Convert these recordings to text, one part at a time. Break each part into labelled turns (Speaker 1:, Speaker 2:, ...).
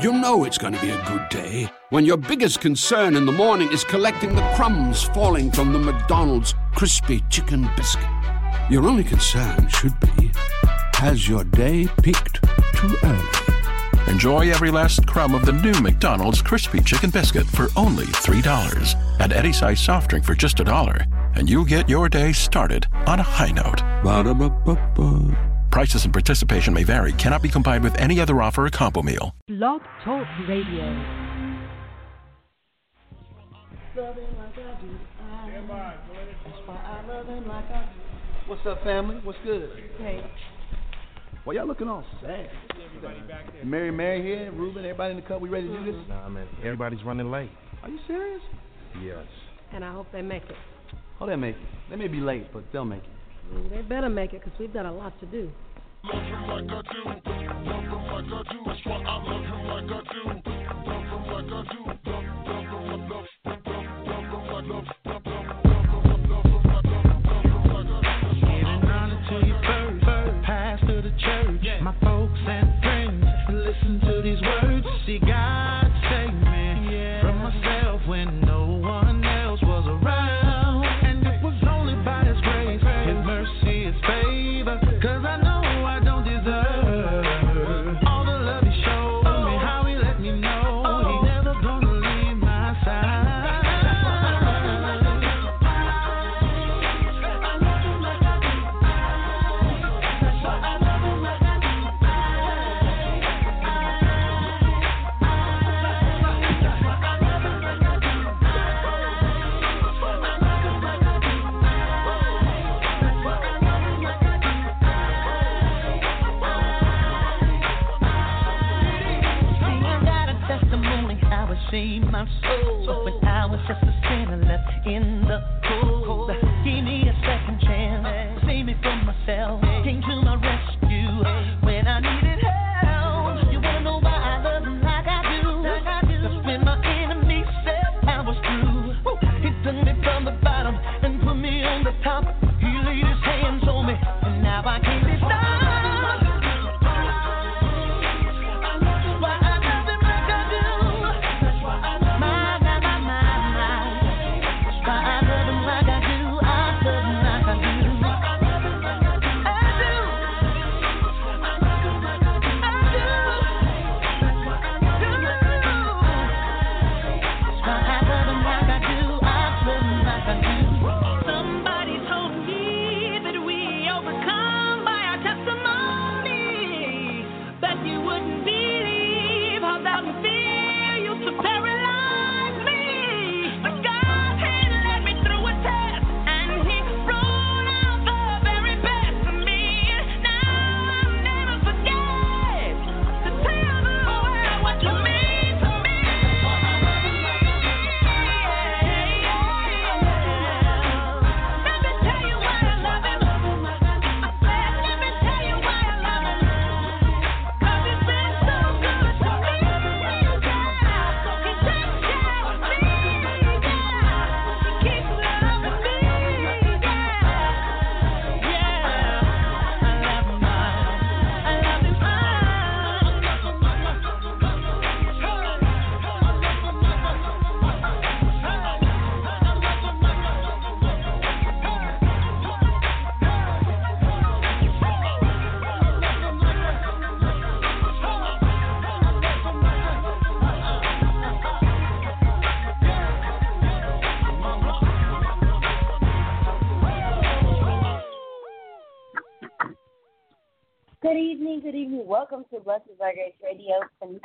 Speaker 1: You know it's going to be a good day when your biggest concern in the morning is collecting the crumbs falling from the McDonald's crispy chicken biscuit. Your only concern should be has your day peaked too early?
Speaker 2: Enjoy every last crumb of the new McDonald's crispy chicken biscuit for only $3. Add any size soft drink for just a dollar, and you'll get your day started on a high note. Ba-da-ba-ba-ba. Prices and participation may vary, cannot be combined with any other offer or combo meal.
Speaker 3: Blog Talk Radio.
Speaker 4: What's up, family? What's good?
Speaker 3: Hey.
Speaker 4: Well, y'all looking all sad. Mary, Mary here, Ruben, everybody in the cut. We ready to do this?
Speaker 5: Nah, man. Everybody's running late.
Speaker 4: Are you serious?
Speaker 5: Yes.
Speaker 3: And I hope they make it.
Speaker 4: Oh, they'll make it. They may be late, but they'll make it.
Speaker 3: They better make it because we've got a lot to do.
Speaker 6: Getting down to you first, first, pastor the church. My folks and friends, listen to these words. See, God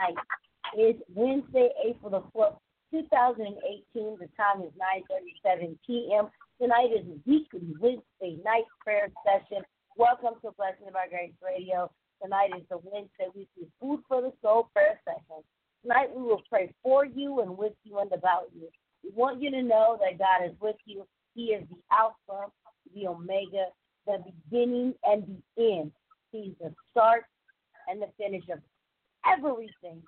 Speaker 7: Tonight. It's Wednesday, April the 4th, 2018. The time is 9.37 p.m. Tonight is a weekly Wednesday night prayer session. Welcome to Blessed by Grace Radio. Tonight is the Wednesday weekly Food for the Soul prayer session. Tonight we will pray for you and with you and about you. We want you to know that God is with you. He is the Alpha, the Omega, the beginning and the end. He's the start and the finish of everything.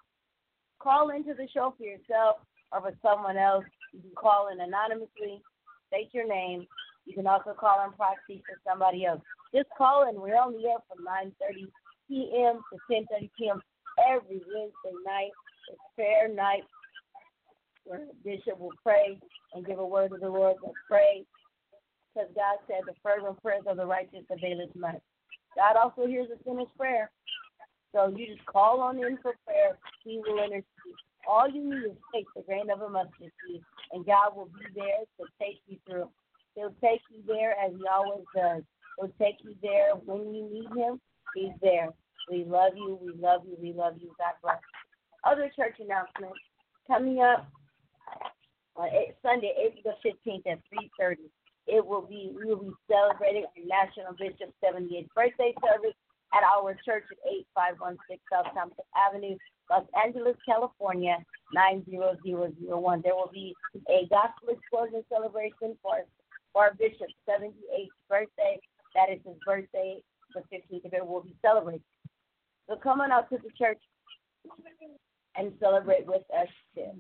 Speaker 7: Call into the show for yourself or for someone else. You can call in anonymously, state your name. You can also call in proxy for somebody else. Just call in. We're on the air from 9.30 p.m. to 10.30 p.m. every Wednesday night. It's prayer night where Bishop will pray and give a word of the Lord. But pray because God said the fervent prayers of the righteous availeth much. God also hears a sinner's prayer. So you just call on him for prayer. He will intercede. All you need is take the grain of a mustard seed, and God will be there to take you through. He'll take you there as he always does. He'll take you there when you need him. He's there. We love you. We love you. We love you. God bless. Other church announcements coming up on Sunday, April the 15th at 3:30. It will be we will be celebrating our National Bishop 78th birthday service at our church at 8516 South Thompson Avenue, Los Angeles, California 90001. There will be a gospel explosion celebration for for our bishop's 78th birthday. That is his birthday, the 15th of it will be celebrated. So come on out to the church and celebrate with us too.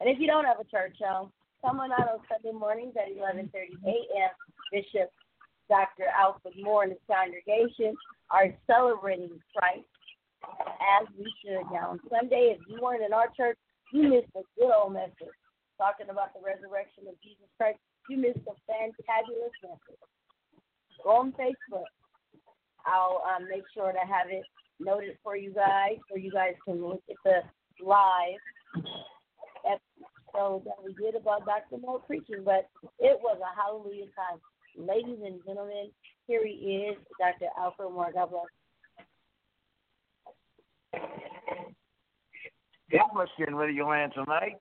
Speaker 7: And if you don't have a church home, come on out on Sunday mornings at 11:30 a.m. Bishop Dr. Alfred Moore and his congregation are celebrating Christ as we should. Now on Sunday, if you weren't in our church, you missed a good old message talking about the resurrection of Jesus Christ. You missed a fantabulous message. Go on Facebook. I'll um, make sure to have it noted for you guys, so you guys can look at the live episode that we did about Dr. Moore preaching. But it was a hallelujah time. Ladies and gentlemen, here he is, Dr. Alfred Moore. God bless.
Speaker 8: God bless you in Radio Land tonight.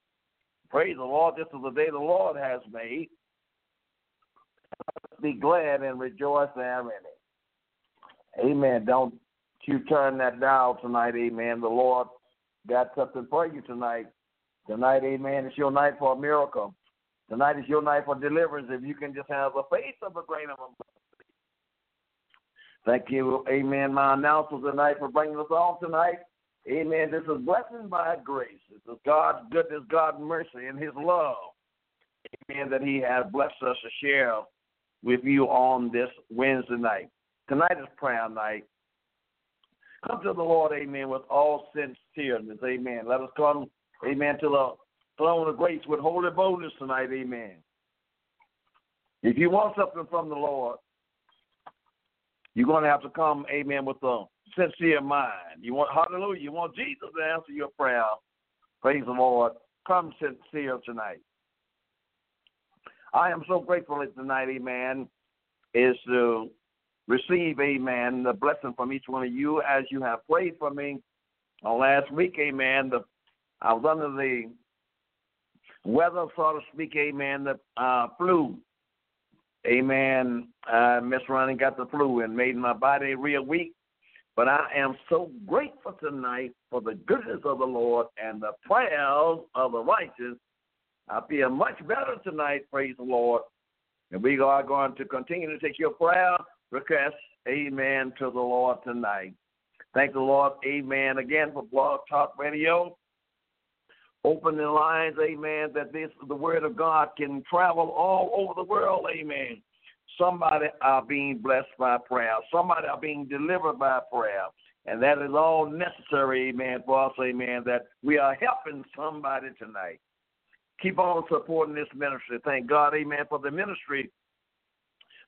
Speaker 8: Praise the Lord. This is the day the Lord has made. Be glad and rejoice therein. Amen. Don't you turn that dial tonight, amen. The Lord got something for you tonight. Tonight, amen, it's your night for a miracle. Tonight is your night for deliverance if you can just have a faith of a grain of a mustard. Thank you, amen, my announcer tonight for bringing us all tonight. Amen. This is blessing by grace. This is God's goodness, God's mercy, and His love. Amen. That He has blessed us to share with you on this Wednesday night. Tonight is prayer night. Come to the Lord, amen, with all sincereness, amen. Let us come, amen, to the throne of grace with holy boldness tonight, amen. If you want something from the Lord, you're going to have to come, amen, with a sincere mind. You want, hallelujah, you want Jesus to answer your prayer. Praise the Lord. Come sincere tonight. I am so grateful tonight, amen, is to receive, amen, the blessing from each one of you as you have prayed for me on last week, amen. The, I was under the weather, so to speak, amen, the uh, flu. Amen. Uh, Miss Ronnie got the flu and made my body real weak. But I am so grateful tonight for the goodness of the Lord and the prayers of the righteous. I feel much better tonight, praise the Lord. And we are going to continue to take your prayer requests, amen, to the Lord tonight. Thank the Lord, amen, again for Blog Talk Radio. Open the lines, amen, that this the word of God can travel all over the world, amen. Somebody are being blessed by prayer. Somebody are being delivered by prayer. And that is all necessary, amen, for us, amen, that we are helping somebody tonight. Keep on supporting this ministry. Thank God, amen, for the ministry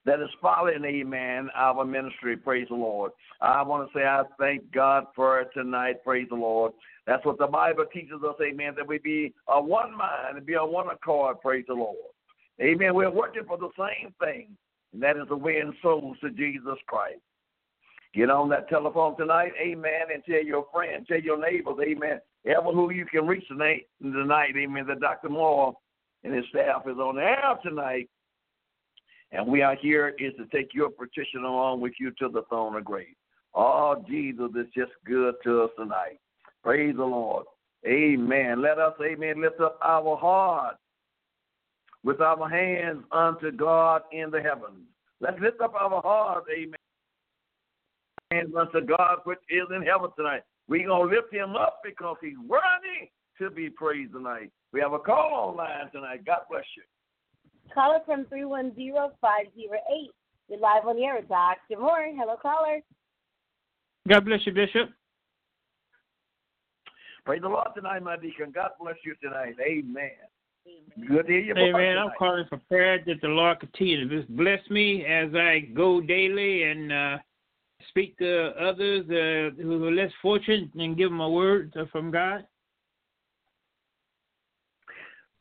Speaker 8: that is following, amen, our ministry. Praise the Lord. I want to say I thank God for tonight. Praise the Lord. That's what the Bible teaches us, amen, that we be a one mind and be a one accord. Praise the Lord. Amen. We're working for the same thing, and that is to win souls to Jesus Christ. Get on that telephone tonight, amen, and tell your friends, tell your neighbors, amen, ever who you can reach tonight, tonight amen, that Dr. Moore and his staff is on the air tonight and we are here is to take your petition along with you to the throne of grace. Oh, Jesus is just good to us tonight. Praise the Lord. Amen. Let us, amen, lift up our heart with our hands unto God in the heavens. Let's lift up our heart, amen. Hands unto God which is in heaven tonight. We're going to lift him up because he's worthy to be praised tonight. We have a call on online tonight. God bless you.
Speaker 7: Caller from 310-508. You're live on the air, Dr. Moore. Hello, caller.
Speaker 9: God bless you, Bishop.
Speaker 8: Praise the Lord tonight, my deacon. God bless you tonight. Amen. Good to hear you.
Speaker 9: Amen. I'm calling for prayer that the Lord continue to bless me as I go daily and uh, speak to others uh, who are less fortunate and give them a word from God.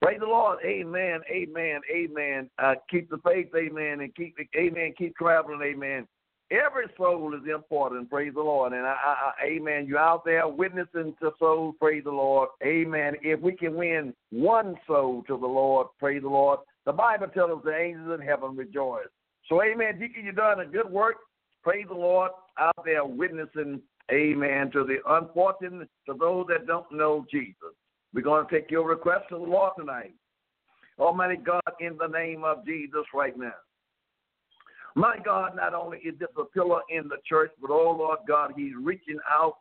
Speaker 8: Praise the Lord. Amen. Amen. Amen. Uh, keep the faith. Amen. And keep Amen. Keep traveling. Amen. Every soul is important. Praise the Lord. And I, I, I, Amen. You're out there witnessing to souls. Praise the Lord. Amen. If we can win one soul to the Lord, praise the Lord. The Bible tells us the angels in heaven rejoice. So, Amen. Deacon, you've done a good work. Praise the Lord. Out there witnessing. Amen. To the unfortunate, to those that don't know Jesus. We're going to take your request to the Lord tonight. Almighty God, in the name of Jesus, right now. My God, not only is this a pillar in the church, but oh Lord God, He's reaching out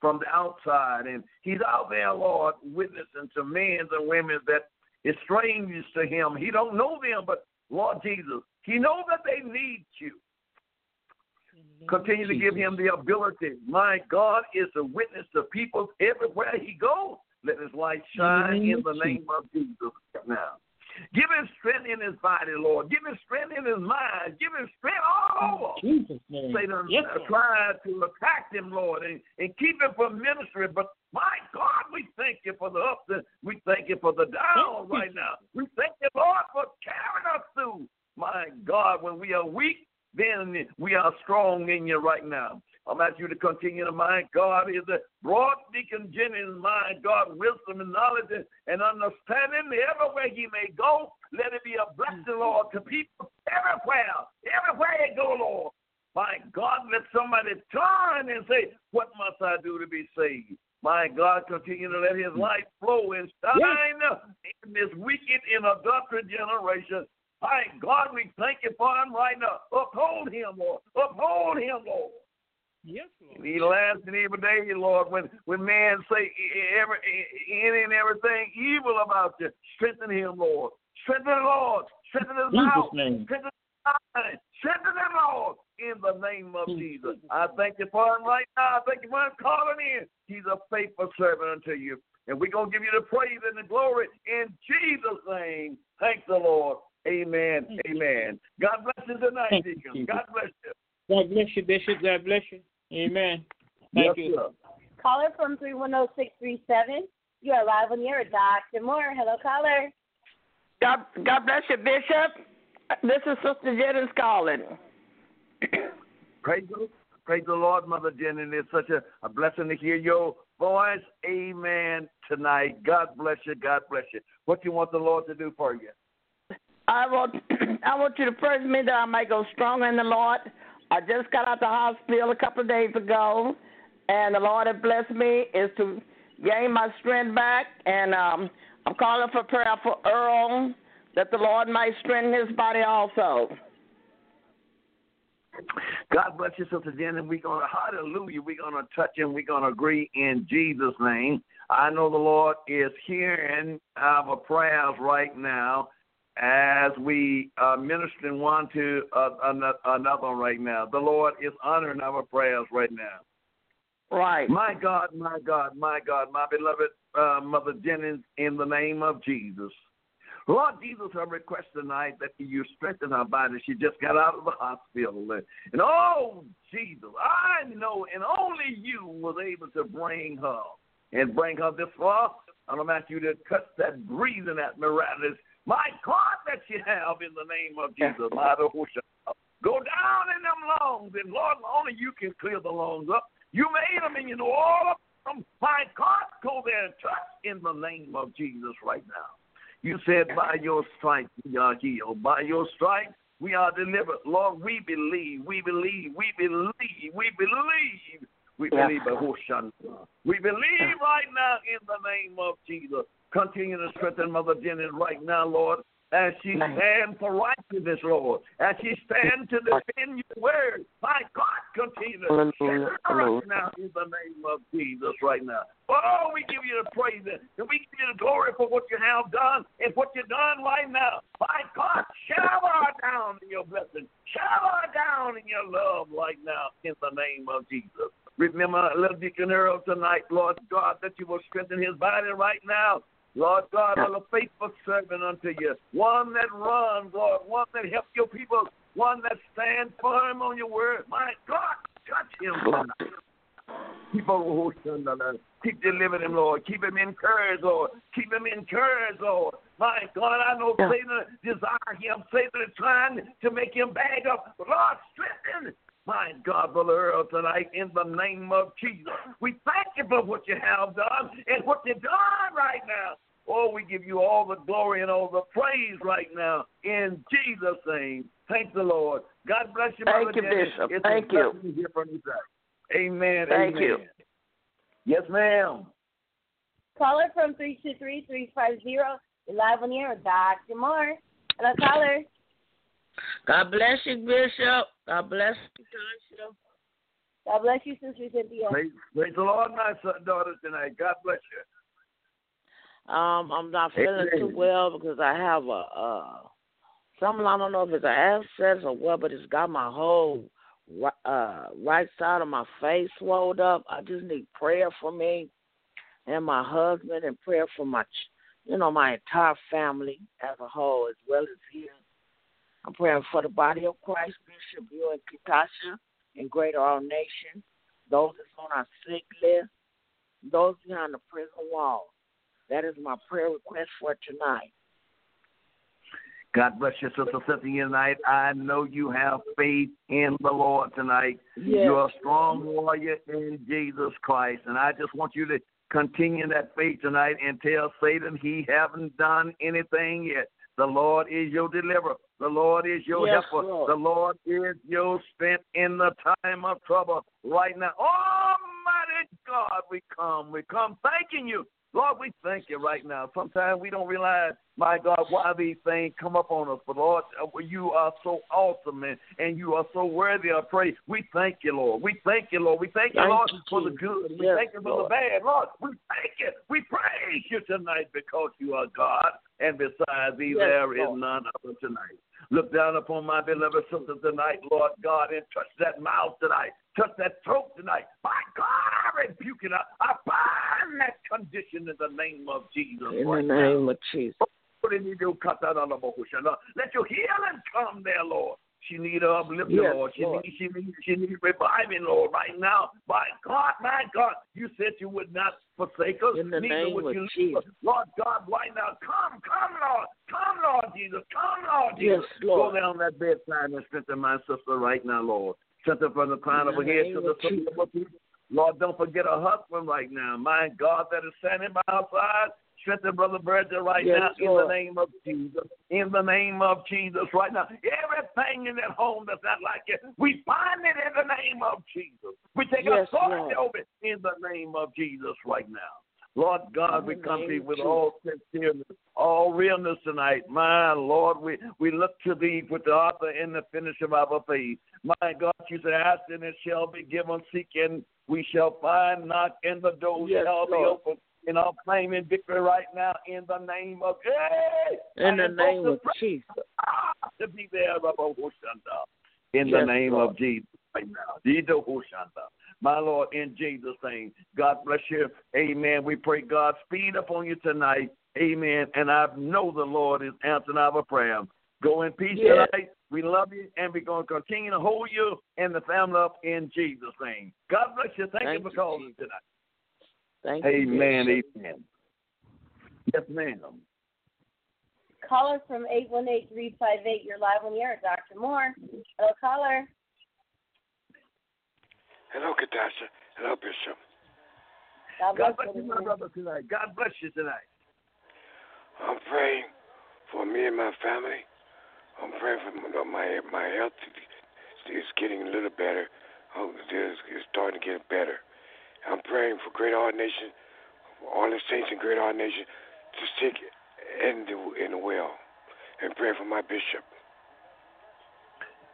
Speaker 8: from the outside and He's out there, Lord, witnessing to men and women that is strangers to Him. He don't know them, but Lord Jesus, He knows that they need you. Continue to give him the ability. My God is a witness to people everywhere he goes. Let his light shine in the name of Jesus now. Give him strength in his body, Lord. Give him strength in his mind. Give him strength all over.
Speaker 9: Jesus' name.
Speaker 8: Satan
Speaker 9: yes,
Speaker 8: uh, tried to attack him, Lord, and, and keep him from ministry. But my God, we thank you for the ups and we thank you for the downs right now. We thank you, Lord, for carrying us through. My God, when we are weak, then we are strong in you right now. I'm asking you to continue to mind God is a broad Deacon Jennings, my God, wisdom and knowledge and understanding everywhere he may go. Let it be a blessing, mm-hmm. Lord, to people everywhere, everywhere they go, Lord. My God, let somebody turn and say, What must I do to be saved? My God, continue to let his mm. light flow and shine yes. in this wicked and adulterous generation. My God, we thank you for him right now. Uphold him, Lord. Uphold him, Lord.
Speaker 9: Yes, Lord.
Speaker 8: He laughs in every day, Lord, when when man say every any and everything evil about you, strengthen him, Lord. Strengthen the Lord. Strengthen his
Speaker 9: Jesus
Speaker 8: house.
Speaker 9: Name.
Speaker 8: Strengthen his mind. Strengthen him, Lord. In the name of Jesus. I thank you for him right now. I thank you for him calling in. He's a faithful servant unto you. And we're going to give you the praise and the glory in Jesus' name. Thank the Lord. Amen. Amen. God bless you tonight, Deacon. God bless you.
Speaker 9: God bless you, Bishop. God bless you. Amen. Thank
Speaker 8: yes,
Speaker 9: you.
Speaker 8: Sir.
Speaker 7: Caller from 310637. You are live on the air, Dr. Moore. Hello, caller.
Speaker 10: God, God bless you, Bishop. This is Sister Jennings calling.
Speaker 8: Praise the, praise the Lord, Mother Jennings. It's such a, a blessing to hear your voice. Amen. Tonight. God bless you. God bless you. What do you want the Lord to do for you?
Speaker 10: I want I want you to pray for me that I may go strong in the Lord. I just got out the hospital a couple of days ago, and the Lord has blessed me is to gain my strength back. And um, I'm calling for prayer for Earl that the Lord might strengthen his body also.
Speaker 8: God bless you, Sister Jen, and we're gonna hallelujah. We're gonna touch and we're gonna agree in Jesus' name. I know the Lord is hearing our prayers right now as we uh, ministering one to uh, another right now. The Lord is honoring our prayers right now.
Speaker 10: Right.
Speaker 8: My God, my God, my God, my beloved uh, Mother Jennings, in the name of Jesus. Lord Jesus, I request tonight that you strengthen her body. She just got out of the hospital. And oh, Jesus, I know, and only you was able to bring her and bring her this far. I'm going to ask you to touch that breathing apparatus my God, that you have in the name of Jesus. Go down in them lungs, and Lord, only you can clear the lungs up. You made them, and you know all of them. My God, go there and touch in the name of Jesus right now. You said, by your stripes we are healed. By your stripes we are delivered. Lord, we believe, we believe, we believe, we believe. We believe, we believe right now in the name of Jesus. Continue to strengthen Mother Jennings right now, Lord, as she stands for righteousness, Lord, as she stands to defend your word. My God, continue to strengthen her right now in the name of Jesus right now. Oh, we give you the praise and we give you the glory for what you have done and what you've done right now. My God, shower down in your blessing. Shower down in your love right now in the name of Jesus. Remember little Deacon Earl tonight, Lord God, that you will strengthen his body right now. Lord God, I'm a faithful servant unto you. One that runs, Lord, one that helps your people, one that stands firm on your word. My God, touch him tonight. Keep on Keep delivering him, Lord. Keep him encouraged, Lord. Keep him encouraged, Lord. My God, I know yeah. Satan desire him. Satan is trying to make him bag up. Lord, strengthen. My God, Brother Earl, tonight, in the name of Jesus. We thank you for what you have done and what you've done right now. Oh, we give you all the glory and all the praise right now in Jesus' name. Thank the Lord. God bless you,
Speaker 10: Thank
Speaker 8: Brother
Speaker 10: you,
Speaker 8: Dennis.
Speaker 10: Bishop.
Speaker 8: It's
Speaker 10: Thank you.
Speaker 8: blessing to hear from you, sir. Amen.
Speaker 10: Thank
Speaker 8: amen.
Speaker 10: you.
Speaker 8: Yes, ma'am.
Speaker 7: Caller from 323-350. You're live on the air with Dr. Moore. Hello, caller.
Speaker 11: God bless you, Bishop. God bless you, Tasha.
Speaker 7: God bless you, Sister Cynthia.
Speaker 8: Praise, praise the Lord, my son, daughters tonight. God bless you.
Speaker 11: Um, I'm not feeling too well because I have a uh something I don't know if it's an abscess or what, but it's got my whole uh right side of my face swelled up. I just need prayer for me and my husband and prayer for my you know my entire family as a whole as well as here. I'm praying for the body of Christ, Bishop, you and Katasha, and Greater All Nation, those that's on our sick list, those behind the prison wall. That is my prayer request for tonight.
Speaker 8: God bless you, Sister Cynthia, tonight. I know you have faith in the Lord tonight.
Speaker 11: Yes.
Speaker 8: You're a strong warrior in Jesus Christ. And I just want you to continue that faith tonight and tell Satan he haven't done anything yet. The Lord is your deliverer. The Lord is your
Speaker 11: Yes,
Speaker 8: helper.
Speaker 11: Lord.
Speaker 8: The Lord is your strength in the time of trouble right now. Almighty God, we come. We come thanking you. Lord, we thank you right now. Sometimes we don't realize, my God, why these things come up on us. But Lord, uh, you are so awesome and, and you are so worthy of praise. We thank you, Lord. We thank you, Lord. We thank you,
Speaker 11: Thank
Speaker 8: Lord,
Speaker 11: you,
Speaker 8: for the good. We
Speaker 11: Yes,
Speaker 8: thank you for
Speaker 11: Lord.
Speaker 8: the bad. Lord, we thank you. We praise you tonight because you are God. And besides thee,
Speaker 11: Yes,
Speaker 8: there is
Speaker 11: Lord.
Speaker 8: none other tonight. Look down upon my beloved sister tonight, Lord God, and touch that mouth tonight. Touch that throat tonight. My God, I rebuke it. I, I bind that condition in the name of Jesus.
Speaker 11: In the name of Jesus.
Speaker 8: Put in your cut that on the bush, Lord. Let your healing come there, Lord. She need a uplifting,
Speaker 11: Yes,
Speaker 8: Lord. She
Speaker 11: Lord.
Speaker 8: need, she need, she need reviving, Lord, right now. My God, my God, you said you would not forsake us.
Speaker 11: In the
Speaker 8: neither
Speaker 11: name
Speaker 8: would
Speaker 11: of
Speaker 8: you leave
Speaker 11: Jesus.
Speaker 8: us. Lord God, right now, come, come, Lord, come, Lord Jesus, come, Lord Jesus.
Speaker 11: Yes, Lord.
Speaker 8: Go down that bedside and strengthen my sister right now, Lord. Strengthen from the crown of her head to the sole of her feet. Lord, don't forget her husband right now. My God, that is standing by her side. Strengthen Brother Virgil right
Speaker 11: Yes,
Speaker 8: now in the name of Jesus. In the name of Jesus right now. Everything in that home that's not like it, we bind it in the name of Jesus. We take
Speaker 11: Yes,
Speaker 8: authority
Speaker 11: Lord.
Speaker 8: over it in the name of Jesus right now. Lord God, we come to you with all sincereness, all realness tonight. My Lord, we, we look to thee with the author and the finisher of our faith. My God, you said, ask and it shall be given, seek and we shall find, knock and the door
Speaker 11: Yes,
Speaker 8: shall be
Speaker 11: Lord.
Speaker 8: open. And I'm claiming victory right now in the name of hey!
Speaker 11: In the name of Jesus.
Speaker 8: Ah, to be there. In the name of Jesus right now. My Lord, in Jesus' name. God bless you. Amen. We pray God speed upon you tonight. Amen. And I know the Lord is answering our prayer. Go in peace
Speaker 11: Yes.
Speaker 8: tonight. We love you, and we're going to continue to hold you and the family up in Jesus' name. God bless you. Thank,
Speaker 11: Thank
Speaker 8: you for calling
Speaker 11: Jesus.
Speaker 8: tonight.
Speaker 11: Thank you.
Speaker 8: Amen.
Speaker 11: Bishop.
Speaker 8: Amen. Yes, ma'am.
Speaker 7: Caller from 818-358. You're live on the air Dr. Moore. Hello, caller.
Speaker 12: Hello, Katasha. Hello, Bishop.
Speaker 7: God
Speaker 8: God
Speaker 7: bless
Speaker 8: bless you,
Speaker 7: you.
Speaker 8: my brother, tonight. God bless you tonight.
Speaker 12: I'm praying for me and my family. I'm praying for my my, my health is getting a little better. Oh, It's it's starting to get better. I'm praying for Great Heart Nation, all the saints in Great Heart Nation, to sick and the, and the well, and praying for my bishop.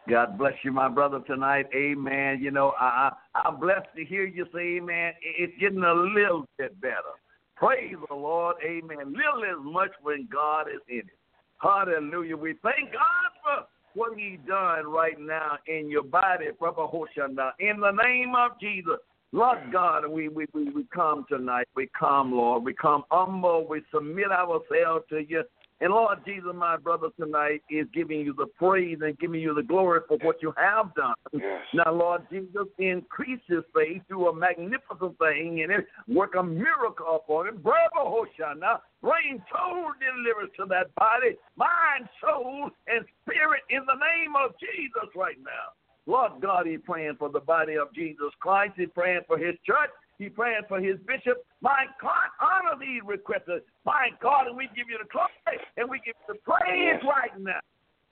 Speaker 8: God bless you, my brother, tonight. Amen. You know, I, I, I'm blessed to hear you say amen. It's getting a little bit better. Praise the Lord. Amen. Little as much when God is in it. Hallelujah. We thank God for what He's done right now in your body, Papa Hoshana. In the name of Jesus, Lord God, we, we, we, we come tonight. We come, Lord. We come humble. We submit ourselves to you. And Lord Jesus, my brother, tonight is giving you the praise and giving you the glory for what you have done.
Speaker 12: Yes.
Speaker 8: Now, Lord Jesus, increase his faith through a magnificent thing and work a miracle upon him. Bravo, Hoshana. Bring total deliverance to that body, mind, soul, and spirit in the name of Jesus right now. Lord God, he's praying for the body of Jesus Christ. He's praying for his church. He's praying for his bishop. My God, honor these requests. My God, and we give you the glory and we give you the praise right now.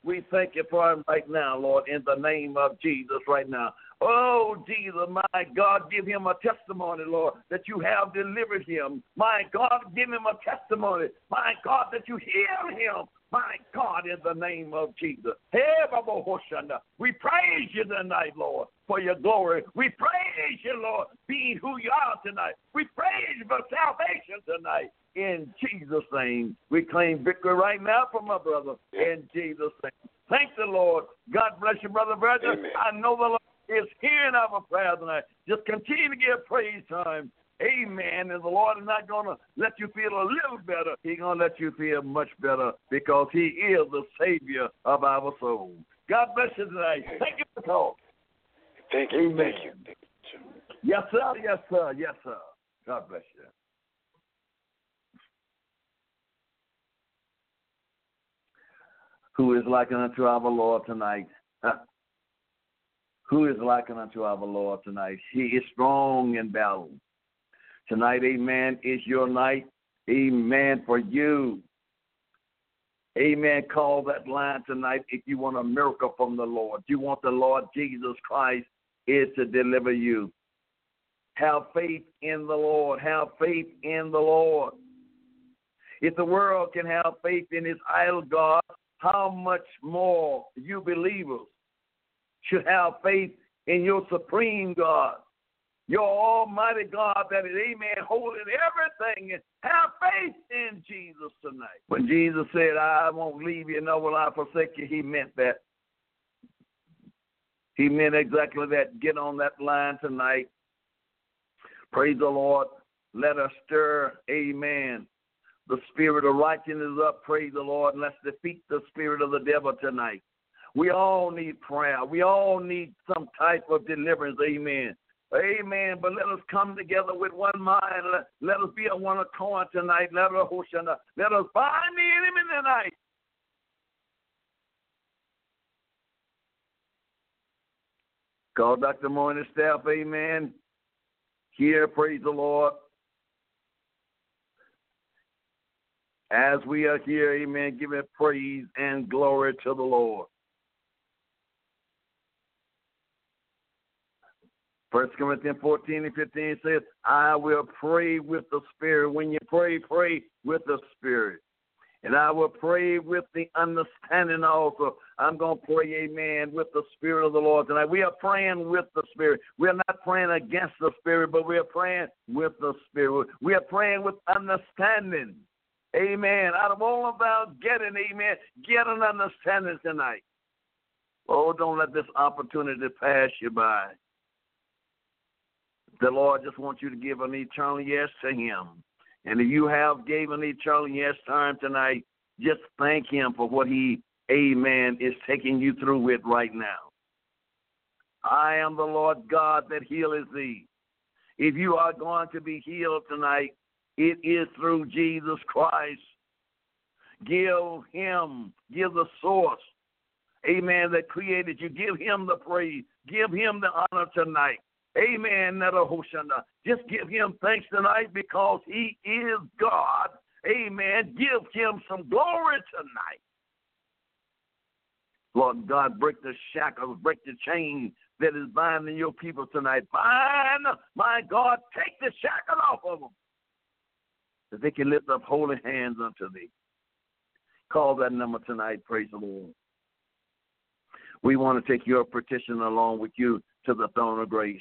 Speaker 8: We thank you for him right now, Lord, in the name of Jesus right now. Oh, Jesus, my God, give him a testimony, Lord, that you have delivered him. My God, give him a testimony. My God, that you heal him. My God, in the name of Jesus. Hey, Baba Hoshana, we praise you tonight, Lord, for your glory. We praise you, Lord, being who you are tonight. We praise you for salvation tonight. In Jesus' name, we claim victory right now for my brother. In Jesus' name. Thank the Lord. God bless you, brother, brother. I know the Lord is hearing our prayer tonight. Just continue to give praise time. Amen. And the Lord is not going to let you feel a little better. He's going to let you feel much better because He is the Savior of our soul. God bless you tonight. Thank you for the call.
Speaker 12: Thank you.
Speaker 8: Amen.
Speaker 12: Thank you. Thank you.
Speaker 8: Yes, sir. Yes, sir. Yes, sir. God bless you. Who is like unto our Lord tonight? Huh? Who is like unto our Lord tonight? He is strong in battle. Tonight, amen, is your night. Amen for you. Amen. Call that line tonight if you want a miracle from the Lord. You want the Lord Jesus Christ is to deliver you. Have faith in the Lord. Have faith in the Lord. If the world can have faith in its idol God, how much more you believers should have faith in your supreme God, your almighty God that is, amen, holding everything. Have faith in Jesus tonight. When Jesus said, I won't leave you, nor will I forsake you, he meant that. He meant exactly that. Get on that line tonight. Praise the Lord. Let us stir, amen. The spirit of righteousness up, praise the Lord, and let's defeat the spirit of the devil tonight. We all need prayer. We all need some type of deliverance. Amen. Amen. But let us come together with one mind. Let, let us be a one accord tonight. Let us, let us bind the enemy tonight. Call Dr. Morning staff. Amen. Here, praise the Lord. As we are here, amen, giving praise and glory to the Lord. First Corinthians 14 and 15 says, I will pray with the Spirit. When you pray, pray with the Spirit. And I will pray with the understanding also. I'm going to pray, amen, with the Spirit of the Lord tonight. We are praying with the Spirit. We are not praying against the Spirit, but we are praying with the Spirit. We are praying with understanding. Amen. Out of all of our getting, amen, get an understanding tonight. Oh, don't let this opportunity pass you by. The Lord just wants you to give an eternal yes to Him. And if you have given an eternal yes time tonight, just thank Him for what He, amen, is taking you through with right now. I am the Lord God that healeth thee. If you are going to be healed tonight, it is through Jesus Christ. Give Him, give the source, amen, that created you. Give Him the praise. Give Him the honor tonight. Amen. Just give him thanks tonight because he is God. Amen. Give him some glory tonight. Lord God, break the shackles, break the chain that is binding your people tonight. Bind, my God, take the shackle off of them. That they can lift up holy hands unto thee. Call that number tonight. Praise the Lord. We want to take your petition along with you to the throne of grace.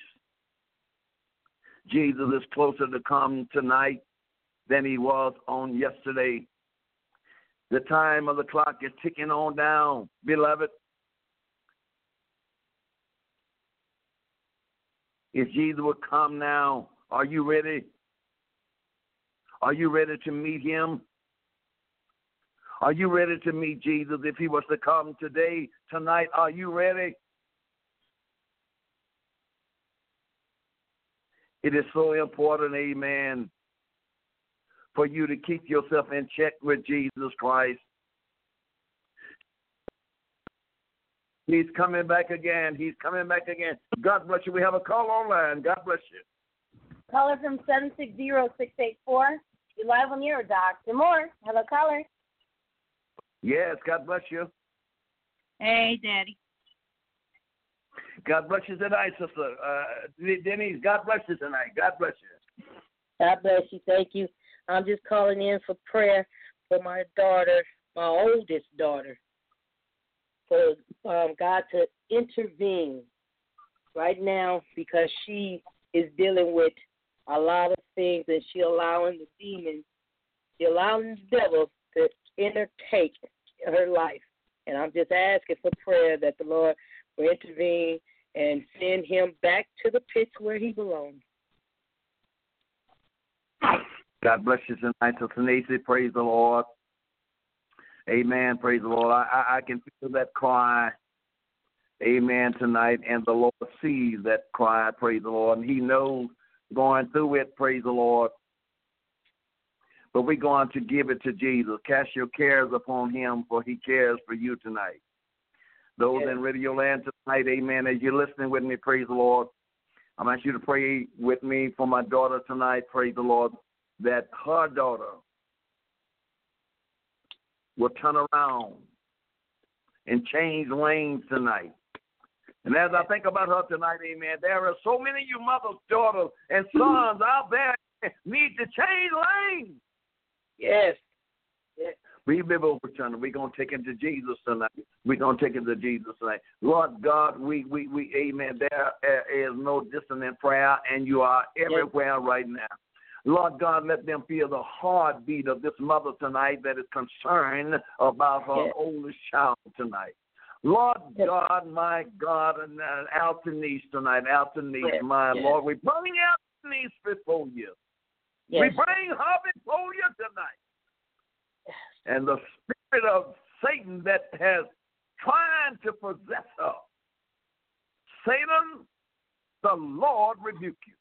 Speaker 8: Jesus is closer to come tonight than he was on yesterday. The time of the clock is ticking on down, beloved. If Jesus would come now, are you ready? Are you ready to meet him? Are you ready to meet Jesus if he was to come today, tonight? Are you ready? It is so important, amen, for you to keep yourself in check with Jesus Christ. He's coming back again. He's coming back again. God bless you. We have a call online. God bless you.
Speaker 7: Caller from 760684. You're live on your Dr. Moore. Hello, caller.
Speaker 8: Yes, God bless you.
Speaker 13: Hey, Daddy.
Speaker 8: God bless you tonight, sister. Uh, Denise, God bless you tonight. God bless you.
Speaker 14: God bless you. Thank you. I'm just calling in for prayer for my daughter, my oldest daughter, for um, God to intervene right now because she is dealing with a lot of things and she allowing the demons, she allowing the devil to intertake her life. And I'm just asking for prayer that the Lord will intervene and send him back to the pits where he belongs.
Speaker 8: God bless you tonight, Sister Nancy. Praise the Lord. Amen. Praise the Lord. I, I, I can feel that cry. Amen. Tonight, and the Lord sees that cry. Praise the Lord, and He knows going through it. Praise the Lord. But we're going to give it to Jesus. Cast your cares upon Him, for He cares for you tonight. Those yes. in Radio Land tonight, Amen. As you're listening with me, praise the Lord. I'm asking you to pray with me for my daughter tonight. Praise the Lord. That her daughter will turn around and change lanes tonight. And as I think about her tonight, amen, there are so many of you mothers, daughters, and sons out there need to change lanes.
Speaker 14: Yes. yes.
Speaker 8: We live over China. We're gonna take him to Jesus tonight. We're gonna take him to Jesus tonight. Lord God, we we we amen. There is no dissonant prayer, and you are everywhere right now. Lord God, let them feel the heartbeat of this mother tonight that is concerned about her yes. oldest child tonight. Lord yes. God, my God, and uh, Altanice tonight, Altanice, yes. my yes. Lord, we bring Altanice before you. We bring her before you tonight. And the spirit of Satan that has tried to possess her. Satan, the Lord rebuke you.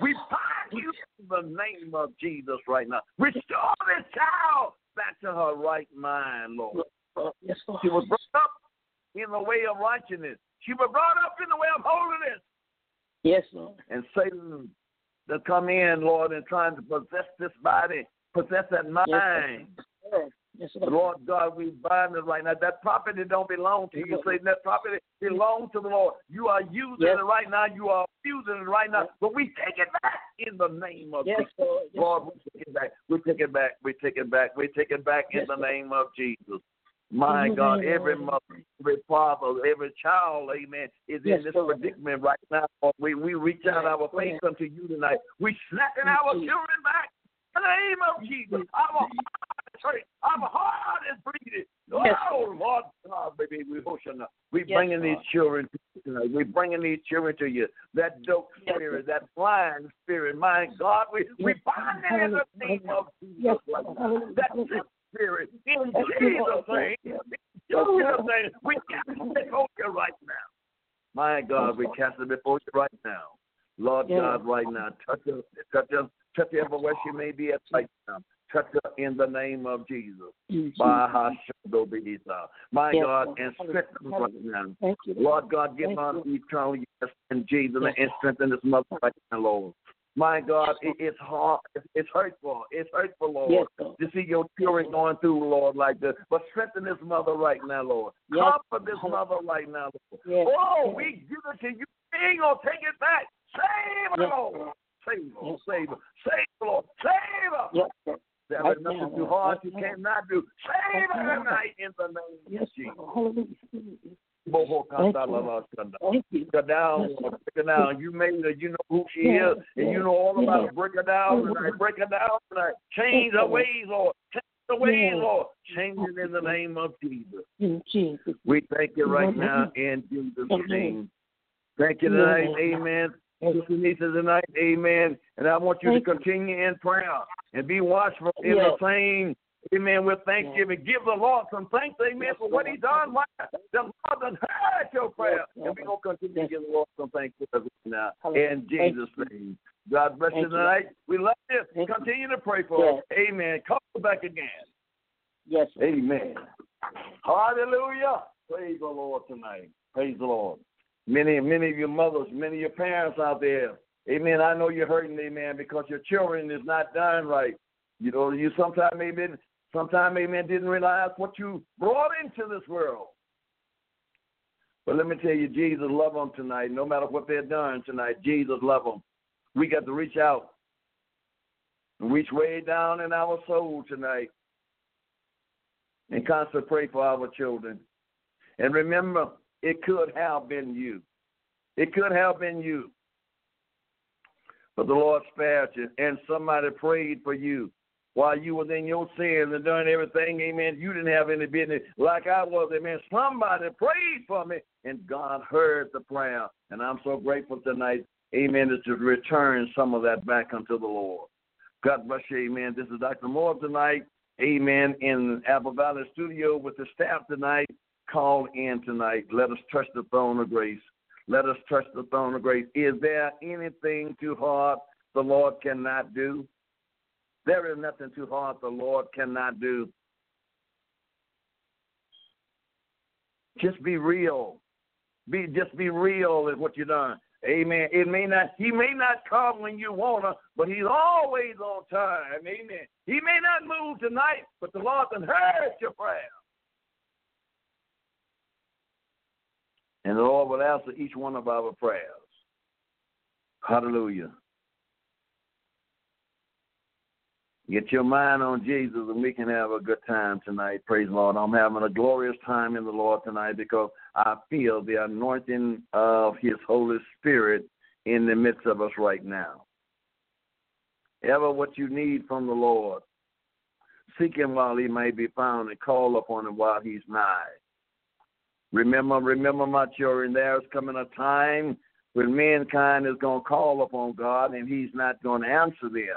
Speaker 8: We bind you in the name of Jesus right now. Restore this child back to her right mind, Lord.
Speaker 14: Yes, Lord.
Speaker 8: She was brought up in the way of righteousness. She was brought up in the way of holiness.
Speaker 14: Yes, Lord.
Speaker 8: And Satan to come in, Lord, and trying to possess this body, possess that mind.
Speaker 14: Yes, Yes,
Speaker 8: Lord God, we bind it right now. That property don't belong to you. Say that property belongs to the Lord. You are using yes. it right now. You are using it right now. But we take it back in the name of
Speaker 14: yes,
Speaker 8: Jesus.
Speaker 14: Lord. Yes,
Speaker 8: Lord, we take it back. We take it back. We take it back. We take it back in the name of Jesus. My
Speaker 14: in
Speaker 8: God, every mother, every father, every child, amen, is
Speaker 14: Yes,
Speaker 8: in this
Speaker 14: Lord.
Speaker 8: predicament right now. We we reach out our face unto you tonight. We snapping our children back in the name of Jesus. Our church, our heart is bleeding.
Speaker 14: Yes.
Speaker 8: Oh, Lord God, baby, we we
Speaker 14: Yes,
Speaker 8: bringing these children to you tonight. We bringing these children to you. That dope
Speaker 14: Yes,
Speaker 8: spirit, that blind spirit, my God, we we bind it in the name of Jesus. Right now. That spirit, in Jesus' name, in Jesus' name, we cast it before you right now. My God, we cast it before you right now. Lord. God, right now, touch her, touch her, touch her everywhere she may be at right now. Touch her in the name of Jesus.
Speaker 14: In
Speaker 8: By
Speaker 14: Jesus'
Speaker 8: her
Speaker 14: name.
Speaker 8: shoulder be thou. My God, and strengthen right now. Lord God, give her eternal yes in Jesus and strengthen this mother right now, Lord. My God, it, it's hard, it's, hurtful, it's hurtful, Lord,
Speaker 14: Yes, Lord.
Speaker 8: to see your children going through, Lord, like this. But strengthen this mother right now, Lord.
Speaker 14: Yes.
Speaker 8: Comfort this mother right now, Lord.
Speaker 14: Yes.
Speaker 8: Oh,
Speaker 14: Yes.
Speaker 8: we give it to you. We ain't gonna take it back. Save her,
Speaker 14: Yes.
Speaker 8: Lord. Save her,
Speaker 14: Yes.
Speaker 8: save her, save her, Lord. Save her.
Speaker 14: Yes.
Speaker 8: There
Speaker 14: Right
Speaker 8: is nothing
Speaker 14: now,
Speaker 8: too hard
Speaker 14: Right
Speaker 8: you
Speaker 14: now.
Speaker 8: cannot do. Save
Speaker 14: Right
Speaker 8: her tonight in the name
Speaker 14: Yes,
Speaker 8: of Jesus.
Speaker 14: Hallelujah. Thank you.
Speaker 8: la la kanda.
Speaker 14: Thank you.
Speaker 8: Break her down,
Speaker 14: Yes,
Speaker 8: Lord.
Speaker 14: Lord.
Speaker 8: break down. You made her, you know who she is, and you know all about her. Break her down tonight. Break her down tonight. Change her ways, Lord. Change her ways, Lord. Change it in the name of Jesus. We thank you right now in Jesus' name. Thank you tonight. Amen. Nisa tonight. Amen. And I want you
Speaker 14: Thank
Speaker 8: to continue in prayer and be watchful in
Speaker 14: Yes.
Speaker 8: the same. Amen. With thanksgiving, give the Lord some thanks. Amen
Speaker 14: Yes,
Speaker 8: for what
Speaker 14: Lord.
Speaker 8: He done. Why? The Lord done heard your prayer,
Speaker 14: Yes,
Speaker 8: and we're gonna continue to give the Lord some thanks now.
Speaker 14: Hallelujah.
Speaker 8: In
Speaker 14: Thank
Speaker 8: Jesus' name. God bless you
Speaker 14: Thank you.
Speaker 8: tonight. We love you.
Speaker 14: Thank you.
Speaker 8: Continue to pray for
Speaker 14: Yes.
Speaker 8: us. Amen. Call back again.
Speaker 14: Yes.
Speaker 8: Amen. Hallelujah. Praise the Lord tonight. Praise the Lord. Many, many of your mothers, many of your parents out there. Amen. I know you're hurting, amen, because your children is not done right. You know, you sometimes maybe sometimes amen didn't realize what you brought into this world. But let me tell you, Jesus love them tonight. No matter what they're done tonight, Jesus love them. We got to reach out and reach way down in our soul tonight and constantly pray for our children. And remember, it could have been you. It could have been you. But the Lord spared you, and somebody prayed for you while you was in your sins and doing everything, amen. You didn't have any business like I was, amen. Somebody prayed for me, and God heard the prayer. And I'm so grateful tonight, amen, to return some of that back unto the Lord. God bless you, amen. This is Dr. Moore tonight, amen, in Apple Valley Studio with the staff tonight. Call in tonight. Let us touch the throne of grace. Let us touch the throne of grace. Is there anything too hard the Lord cannot do? There is nothing too hard the Lord cannot do. Just be real. Be just be real is what you're doing. Amen. It may not he may not come when you wanna, but he's always on time. Amen. He may not move tonight, but the Lord can heard your prayer. And the Lord will answer each one of our prayers. Hallelujah. Get your mind on Jesus and we can have a good time tonight. Praise the Lord. I'm having a glorious time in the Lord tonight because I feel the anointing of His Holy Spirit in the midst of us right now. Ever what you need from the Lord, seek Him while He may be found and call upon Him while He's nigh. Remember, remember, my children, there's coming a time when mankind is going to call upon God and He's not going to answer them.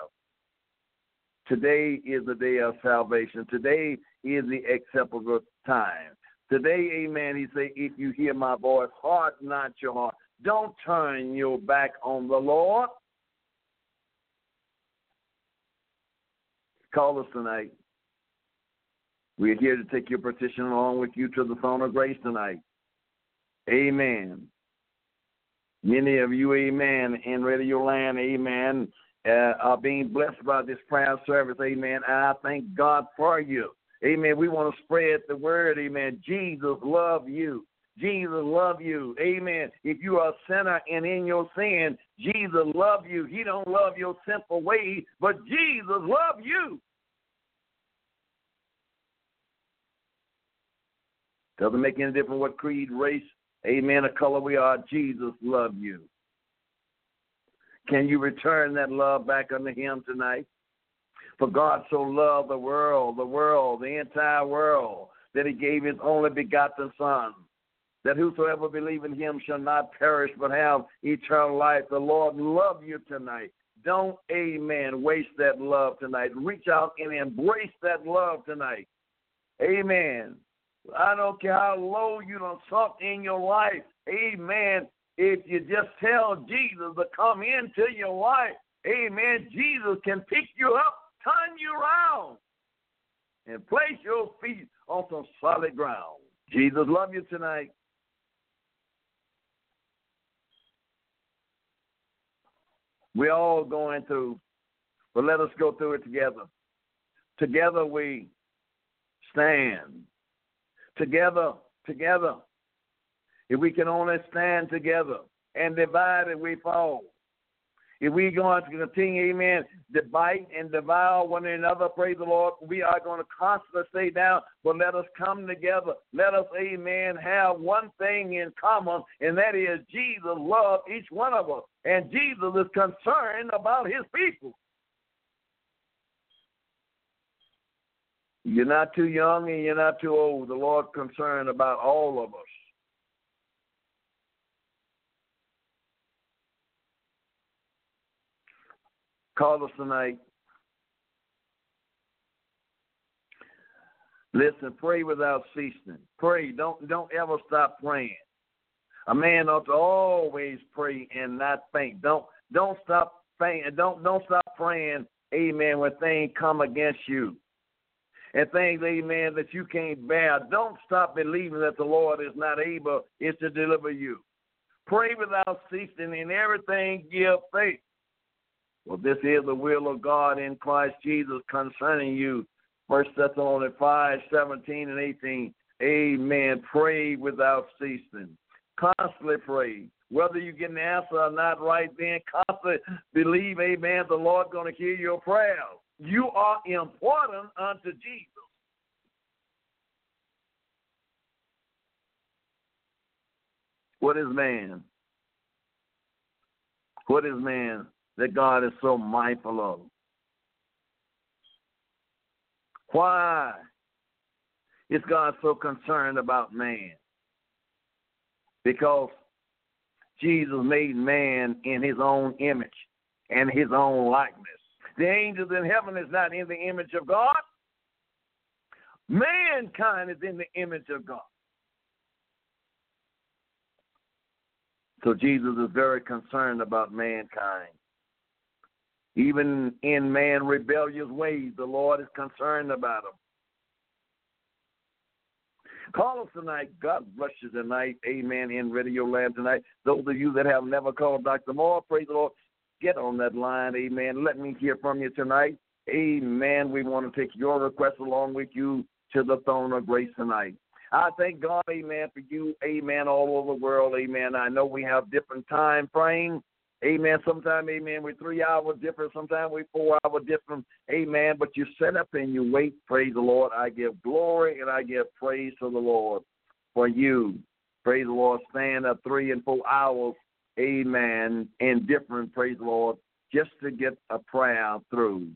Speaker 8: Today is the day of salvation. Today is the acceptable time. Today, amen, he say, if you hear my voice, heart not your heart. Don't turn your back on the Lord. Call us tonight. We're here to take your petition along with you to the throne of grace tonight. Amen. Many of you, amen, in Radio Land, amen, uh, are being blessed by this prayer service, amen. I thank God for you. Amen. We want to spread the word, amen. Jesus love you. Jesus love you. Amen. If you are a sinner and in your sin, Jesus love you. He don't love your simple way, but Jesus love you. Doesn't make any difference what creed, race, amen, or color we are. Jesus love you. Can you return that love back unto him tonight? For God so loved the world, the world, the entire world, that he gave his only begotten Son, that whosoever believe in him shall not perish but have eternal life. The Lord love you tonight. Don't, amen, waste that love tonight. Reach out and embrace that love tonight. Amen. I don't care how low you done sunk in your life. Amen. If you just tell Jesus to come into your life, amen, Jesus can pick you up, turn you around, and place your feet on some solid ground. Jesus love you tonight. We're all going through, but let us go through it together. Together we stand. Together, together. If we can only stand together and divided, we fall. If we're going to continue, amen, to bite and devour one another, praise the Lord, we are going to constantly stay down, but let us come together. Let us, amen, have one thing in common, and that is Jesus loves each one of us, and Jesus is concerned about his people. You're not too young and you're not too old. The Lord concerned about all of us. Call us tonight. Listen, pray without ceasing. Pray. Don't don't ever stop praying. A man ought to always pray and not faint. Don't don't stop fainting. Don't don't stop praying. Amen. When things come against you and things, amen, that you can't bear. Don't stop believing that the Lord is not able is to deliver you. Pray without ceasing in everything give faith. Well, this is the will of God in Christ Jesus concerning you. First Thessalonians 5, 17 and 18. Amen. Pray without ceasing. Constantly pray. Whether you get an answer or not right then, constantly believe, amen, the Lord's going to hear your prayers. You are important unto Jesus. What is man? What is man that God is so mindful of? Why is God so concerned about man? Because Jesus made man in his own image and his own likeness. The angels in heaven is not in the image of God. Mankind is in the image of God. So Jesus is very concerned about mankind. Even in man rebellious ways, the Lord is concerned about them. Call us tonight. God bless you tonight. Amen. In Radio Land tonight. Those of you that have never called Dr. Moore, praise the Lord. Get on that line. Amen. Let me hear from you tonight. Amen. We want to take your request along with you to the throne of grace tonight. I thank God, amen, for you, amen, all over the world, amen. I know we have different time frames. Amen. Sometimes, amen, we're three hours different. Sometimes we're four hours different. Amen. But you set up and you wait. Praise the Lord. I give glory and I give praise to the Lord for you. Praise the Lord. Stand up three and four hours. Amen. In different, praise the Lord, just to get a prayer through.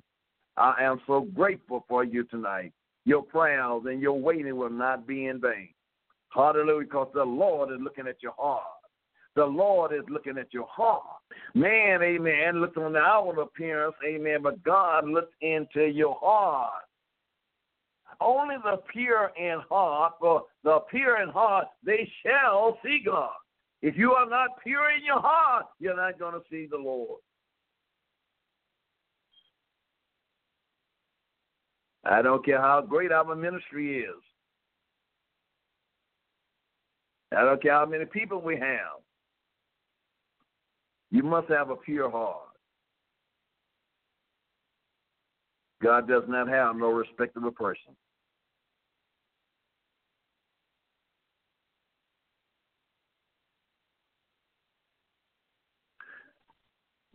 Speaker 8: I am so grateful for you tonight. Your prayers and your waiting will not be in vain. Hallelujah. Because the Lord is looking at your heart. The Lord is looking at your heart. Man, amen, looks on the outward appearance, amen, but God looks into your heart. Only the pure in heart, for the pure in heart, they shall see God. If you are not pure in your heart, you're not going to see the Lord. I don't care how great our ministry is. I don't care how many people we have. You must have a pure heart. God does not have no respect of a person.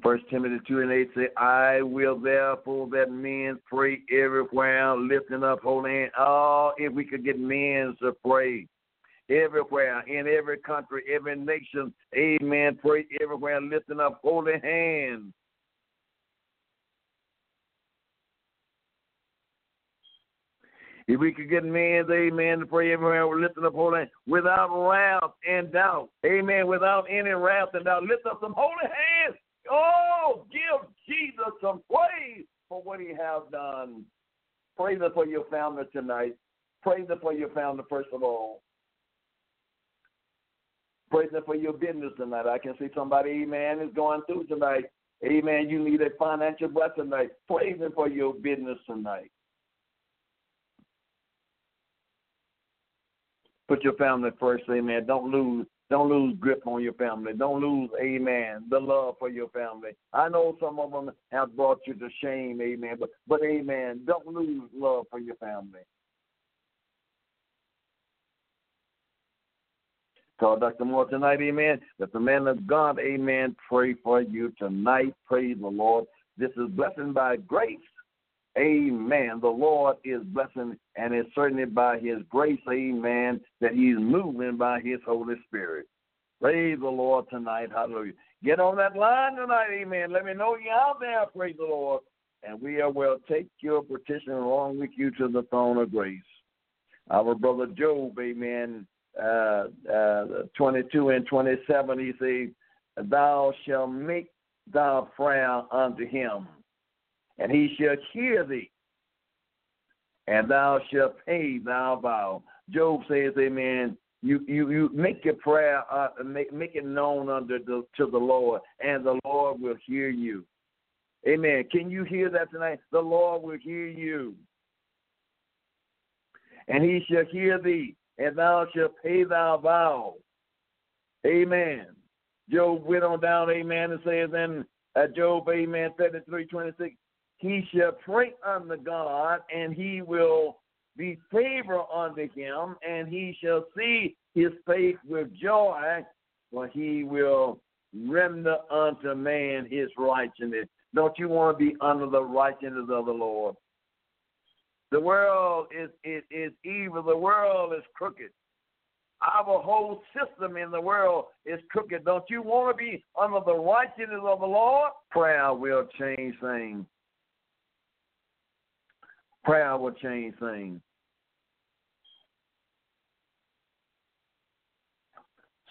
Speaker 8: First Timothy two and eight say, I will therefore that men pray everywhere, lifting up holy hands. Oh, if we could get men to pray everywhere, in every country, every nation. Amen. Pray everywhere, lifting up holy hands. If we could get men, amen, to pray everywhere, lifting up holy hands without wrath and doubt. Amen. Without any wrath and doubt. Lift up some holy hands. Oh, give Jesus some praise for what he has done. Praise him for your family tonight. Praise him for your family, first of all. Praise Him for your business tonight. I can see somebody, amen, is going through tonight. Amen. You need a financial blessing tonight. Praise Him for your business tonight. Put your family first, amen. Don't lose don't lose grip on your family. Don't lose, amen, the love for your family. I know some of them have brought you to shame, amen, but but amen, don't lose love for your family. Call Dr. Moore tonight, amen. That the man of God, amen, pray for you tonight. Praise the Lord. This is blessing by grace. Amen. The Lord is blessing, and it's certainly by His grace, amen, that He's moving by His Holy Spirit. Praise the Lord tonight. Hallelujah. Get on that line tonight, amen. Let me know you're out there. Praise the Lord. And we will take your petition along with you to the throne of grace. Our brother Job, amen, uh, uh, 22 and 27, he says, Thou shalt make thy prayer unto him. And he shall hear thee, and thou shalt pay thy vow. Job says, Amen. You you you make your prayer uh, make make it known under the to the Lord, and the Lord will hear you. Amen. Can you hear that tonight? The Lord will hear you. And he shall hear thee, and thou shalt pay thy vow. Amen. Job went on down, amen, and says in uh, Job, amen, 33, 26, he shall pray unto God, and he will be favor unto him, and he shall see his face with joy, for he will render unto man his righteousness. Don't you want to be under the righteousness of the Lord? The world is, is, is evil. The world is crooked. Our whole system in the world is crooked. Don't you want to be under the righteousness of the Lord? Prayer will change things. Prayer will change things.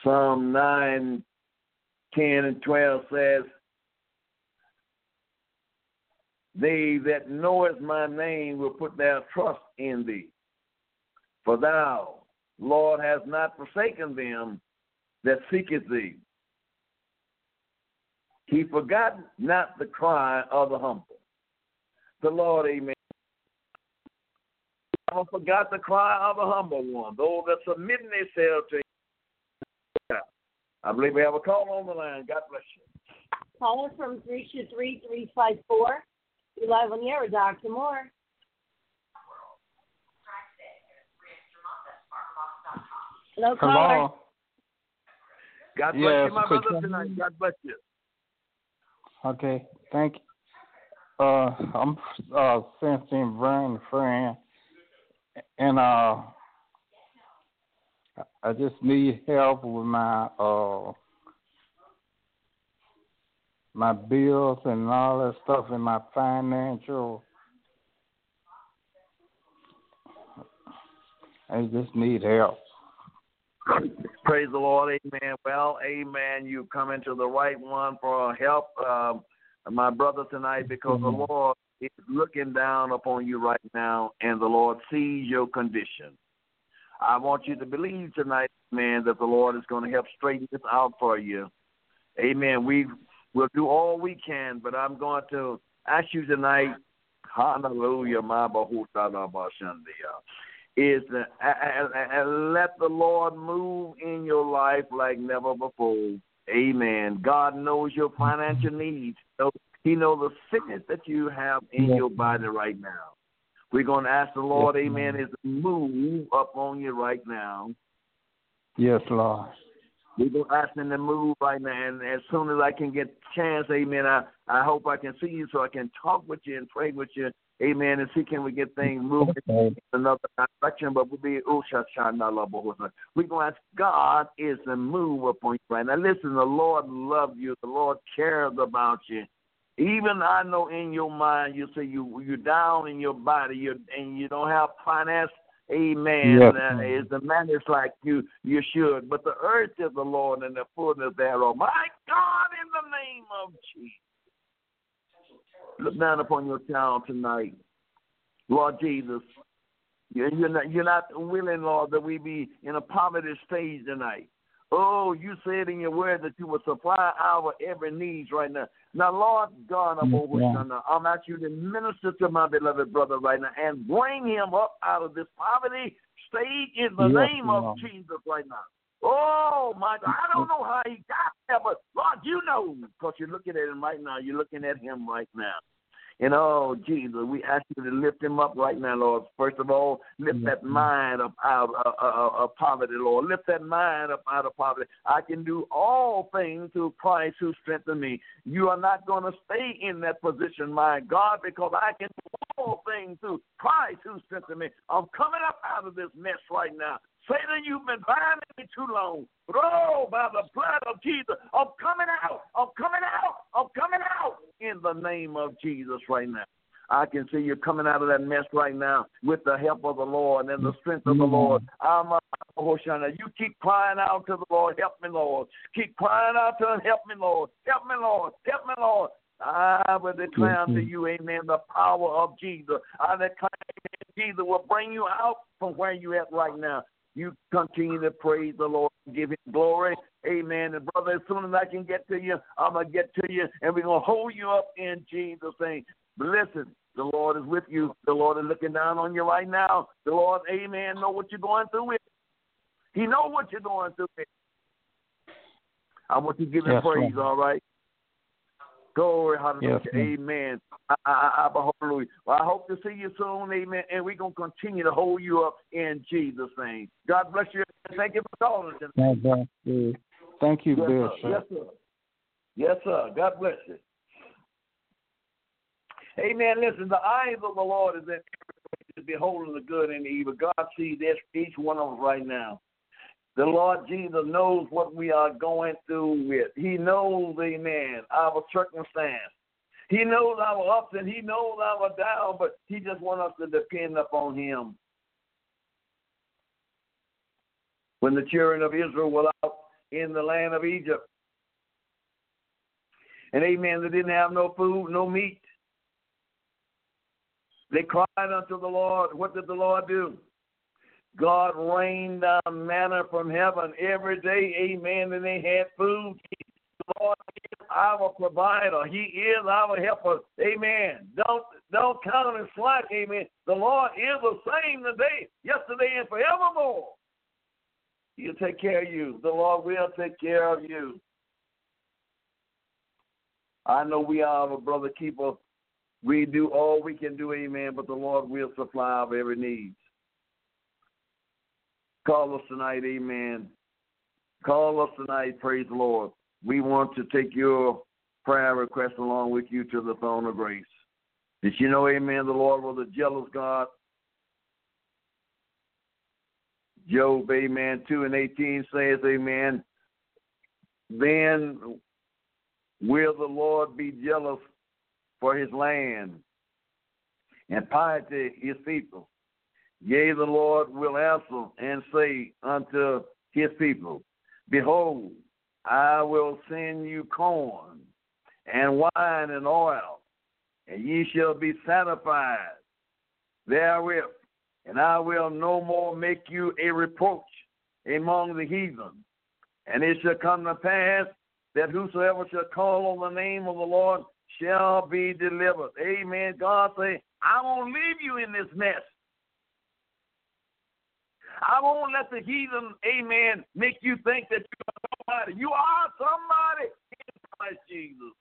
Speaker 8: Psalm 9, 10, and 12 says, They that knoweth my name will put their trust in thee. For thou, Lord, hast not forsaken them that seeketh thee. He forgot not the cry of the humble. The Lord, amen. I forgot the cry of a humble one, those that submitting themselves to him. I believe we have a call on the line. God bless you.
Speaker 7: Caller from 323-354. You're live on the air with Dr. Moore. Hello, caller.
Speaker 15: Hello.
Speaker 8: God bless
Speaker 15: Yes,
Speaker 8: you, my brother,
Speaker 15: you-
Speaker 8: tonight. God bless you.
Speaker 15: Okay, thank you. Uh, I'm uh, sensing Vern friend, and uh, I just need help with my uh my bills and all that stuff in my financial. I just need help.
Speaker 8: Praise the Lord, amen. Well, amen. You come into the right one for help, uh, my brother, tonight, because the Lord is looking down upon you right now, and the Lord sees your condition. I want you to believe tonight, man, that the Lord is going to help straighten this out for you. Amen. We will do all we can, but I'm going to ask you tonight, hallelujah, my is to and, let the Lord move in your life like never before. Amen. God knows your financial needs. So he knows the sickness that you have in your body right now. We're going to ask the Lord, amen, is move up on you right now.
Speaker 15: Yes, Lord.
Speaker 8: We're going to ask him to move right now. And as soon as I can get chance, amen, I, I hope I can see you so I can talk with you and pray with you. Amen. And see can we get things moving in another direction. But we'll be oh shash, not love. we're going to ask God is to move upon you right now. Listen, the Lord loves you. The Lord cares about you. Even I know in your mind you say you you're down in your body, you and you don't have finance. Amen.
Speaker 15: Yes,
Speaker 8: Uh, is the man is like you you should, but the earth is the Lord and the fullness thereof. My God, in the name of Jesus, look down upon your child tonight, Lord Jesus. You're not, you're not willing, Lord, that we be in a poverty stage tonight. Oh, you said in your word that you will supply our every needs right now. Now, Lord God, I'm mm, over
Speaker 15: Yeah.
Speaker 8: now. I'm asking you to minister to my beloved brother right now and bring him up out of this poverty stage in the
Speaker 15: Yes,
Speaker 8: name of. Jesus right now. Oh my God, I don't know how he got there, but Lord, you know, because you're looking at him right now. You're looking at him right now. And oh, Jesus, we ask you to lift him up right now, Lord. First of all, lift that mind up out of, of, of poverty, Lord. Lift that mind up out of poverty. I can do all things through Christ who strengthens me. You are not going to stay in that position, my God, because I can do all things through Christ who strengthens me. I'm coming up out of this mess right now. Satan, you've been binding me too long. But oh, by the blood of Jesus, I'm coming out. I'm coming out. I'm coming out in the name of Jesus right now. I can see you coming out of that mess right now with the help of the Lord and the strength of the Lord. I'm a Hoshana. You keep crying out to the Lord, help me, Lord. Keep crying out to him, help me, Lord. Help me, Lord. Help me, Lord. I will declare unto
Speaker 15: Mhm.
Speaker 8: you, amen, the power of Jesus. I declare, amen, Jesus will bring you out from where you're at right now. You continue to praise the Lord and give him glory. Amen. And brother, as soon as I can get to you, I'm going to get to you, and we're going to hold you up in Jesus' name. But listen, the Lord is with you. The Lord is looking down on you right now. The Lord, amen, know what you're going through with. He know what you're going through with. I want you to give him
Speaker 15: Yes,
Speaker 8: praise, all right? Glory, hallelujah,
Speaker 15: Yes,
Speaker 8: amen. I, I, I, hallelujah. Well, I hope to see you soon, amen. And we're going to continue to hold you up in Jesus' name. God bless you. Thank you for calling.
Speaker 15: bless you. Thank you,
Speaker 8: Yes, sir.
Speaker 15: Bishop.
Speaker 8: Yes, sir. Yes, sir. God bless you. Amen. Listen, the eyes of the Lord is in every place, beholding the good and the evil. God sees this, each one of us right now. The Lord Jesus knows what we are going through with. He knows, amen, our circumstance. He knows our ups and he knows our downs, but he just wants us to depend upon him. When the children of Israel were out in the land of Egypt, and amen, they didn't have no food, no meat. They cried unto the Lord. What did the Lord do? God rained down manna from heaven every day, amen, and they had food. The Lord is our provider. He is our helper. Amen. Don't don't count him slack, amen. The Lord is the same today, yesterday, and forevermore. He'll take care of you. The Lord will take care of you. I know we are a brother keeper. We do all we can do, amen, but the Lord will supply our every need. Call us tonight, amen. Call us tonight, praise the Lord. We want to take your prayer request along with you to the throne of grace. Did you know, amen, the Lord was a jealous God? Joel, amen, 2 and 18 says, amen, then will the Lord be jealous for his land and piety his people. Yea, the Lord will answer and say unto his people, Behold, I will send you corn and wine and oil, and ye shall be satisfied therewith, and I will no more make you a reproach among the heathen. And it shall come to pass that whosoever shall call on the name of the Lord shall be delivered. Amen. God say, I won't leave you in this mess. I won't let the heathen, amen, make you think that you are somebody. You are somebody in Christ Jesus.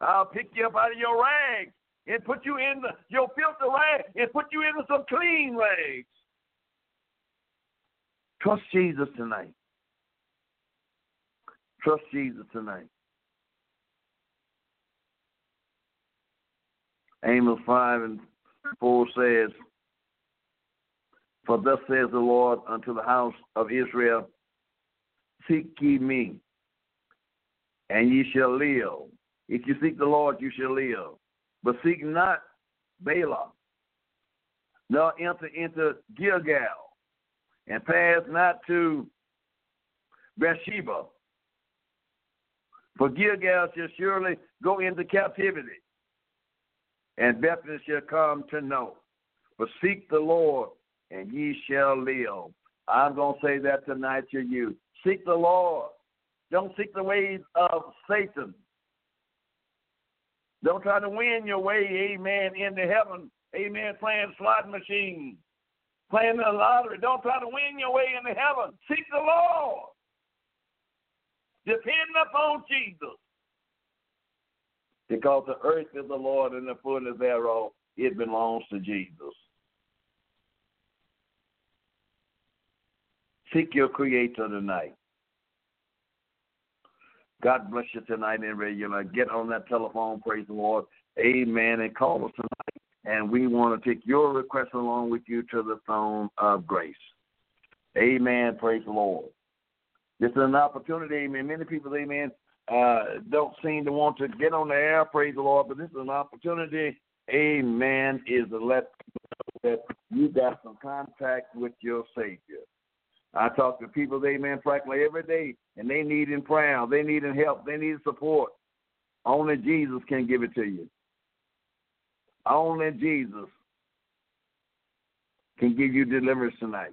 Speaker 8: I'll pick you up out of your rags and put you in the, your filthy rags and put you into some clean rags. Trust Jesus tonight. Trust Jesus tonight. Amos 5 and 4 says, For thus says the Lord unto the house of Israel, Seek ye me, and ye shall live. If you seek the Lord, you shall live. But seek not Balaam, nor enter into Gilgal, and pass not to Beersheba. For Gilgal shall surely go into captivity, and Bethel shall come to know. But seek the Lord, and ye shall live. I'm going to say that tonight to you. Seek the Lord. Don't seek the ways of Satan. Don't try to win your way, amen, into heaven, amen, playing slot machine, playing the lottery. Don't try to win your way into heaven. Seek the Lord. Depend upon Jesus. Because the earth is the Lord and the fullness thereof, it belongs to Jesus. Seek your Creator tonight. God bless you tonight in regular. Get on that telephone, praise the Lord. Amen. And call us tonight. And we want to take your request along with you to the throne of grace. Amen. Praise the Lord. This is an opportunity, amen. Many people, amen, uh, don't seem to want to get on the air, praise the Lord, but this is an opportunity, amen, is to let people know that you got some contact with your Savior. I talk to people, amen, practically every day, and they need in prayer, they need in help, they need support. Only Jesus can give it to you. Only Jesus can give you deliverance tonight.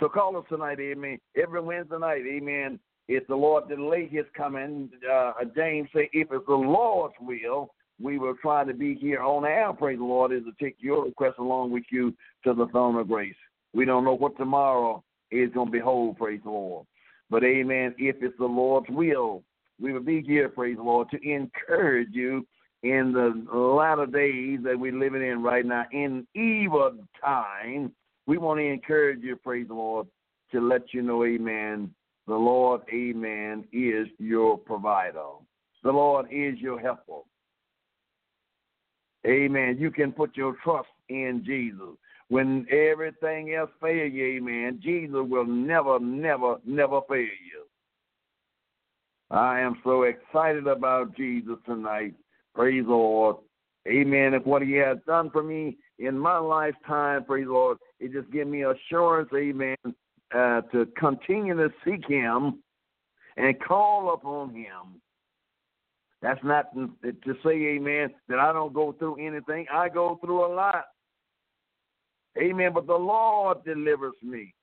Speaker 8: So call us tonight, amen. Every Wednesday night, amen. If the Lord delay his coming, uh, James say, if it's the Lord's will, we will try to be here on air, praise the Lord, is to take your request along with you to the throne of grace. We don't know what tomorrow is going to behold, praise the Lord. But amen, if it's the Lord's will, we will be here, praise the Lord, to encourage you in the latter days that we're living in right now, in evil time. We want to encourage you, praise the Lord, to let you know, amen, the Lord, amen, is your provider. The Lord is your helper. Amen. You can put your trust in Jesus. When everything else fails you, amen, Jesus will never, never, never fail you. I am so excited about Jesus tonight. Praise the Lord. Amen. If what he has done for me in my lifetime, praise the Lord, it just gives me assurance, amen, uh, to continue to seek him and call upon him that's not to say, amen, that I don't go through anything. I go through a lot. Amen. But the Lord delivers me.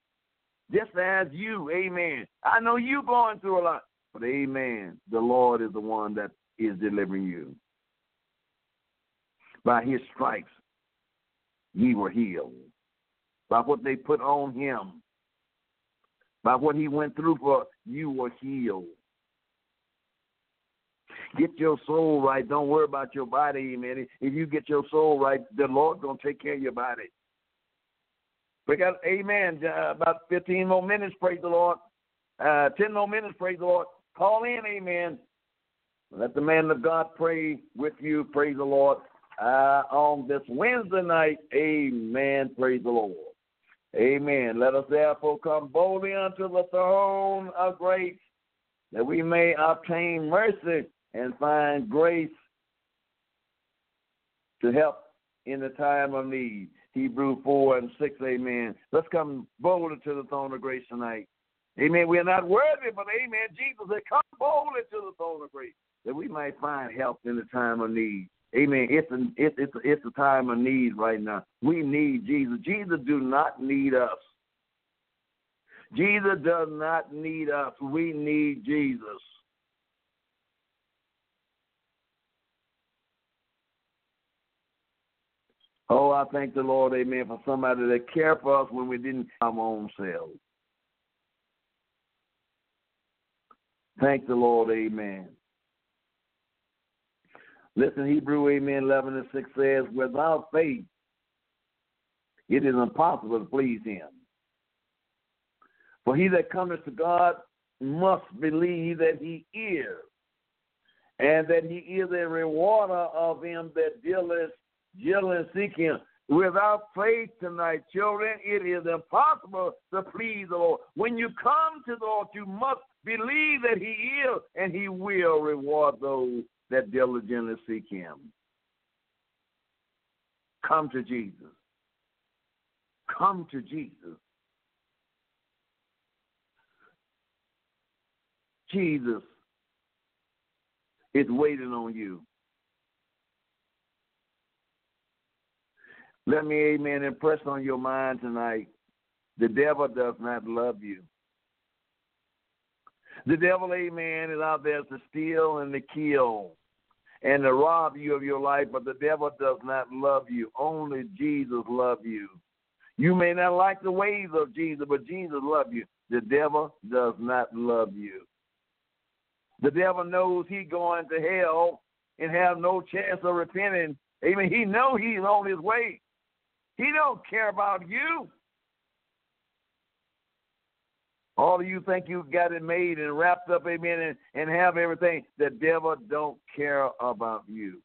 Speaker 8: Just as you, amen. I know you going through a lot. But amen. The Lord is the one that is delivering you. By his stripes, ye were healed. By what they put on him. By what he went through for you were healed. Get your soul right. Don't worry about your body, man. If you get your soul right, the Lord gonna take care of your body. We got amen. Uh, about 15 more minutes, praise the Lord. Uh, 10 more minutes, praise the Lord. Call in, amen. Let the man of God pray with you, praise the Lord. Uh, on this Wednesday night, amen. Praise the Lord. Amen. Let us therefore come boldly unto the throne of grace that we may obtain mercy and find grace to help in the time of need. Hebrew 4 and 6, amen. Let's come boldly to the throne of grace tonight. Amen. We are not worthy, but amen. Jesus said, come boldly to the throne of grace that we might find help in the time of need. Amen. It's a, it's, it's, it's a time of need right now. We need Jesus. Jesus do not need us. Jesus does not need us. We need Jesus. Oh, I thank the Lord, amen, for somebody that cared for us when we didn't our own selves. Thank the Lord, amen. Listen, Hebrew, amen, 11 and 6 says, without faith, it is impossible to please him. For he that cometh to God must believe that he is, and that he is a rewarder of him that dealeth and seek him. Without faith tonight, children, it is impossible to please the Lord. When you come to the Lord, you must believe that he is, and he will reward those that diligently seek him. Come to Jesus. Come to Jesus. Jesus is waiting on you. Let me, amen, impress on your mind tonight. The devil does not love you. The devil, amen, is out there to steal and to kill and to rob you of your life, but the devil does not love you. Only Jesus loves you. You may not like the ways of Jesus, but Jesus loves you. The devil does not love you. The devil knows he's going to hell and have no chance of repenting. Amen. He know he's on his way. He don't care about you. All of you think you got it made and wrapped up, amen, and, and have everything. The devil don't care about you.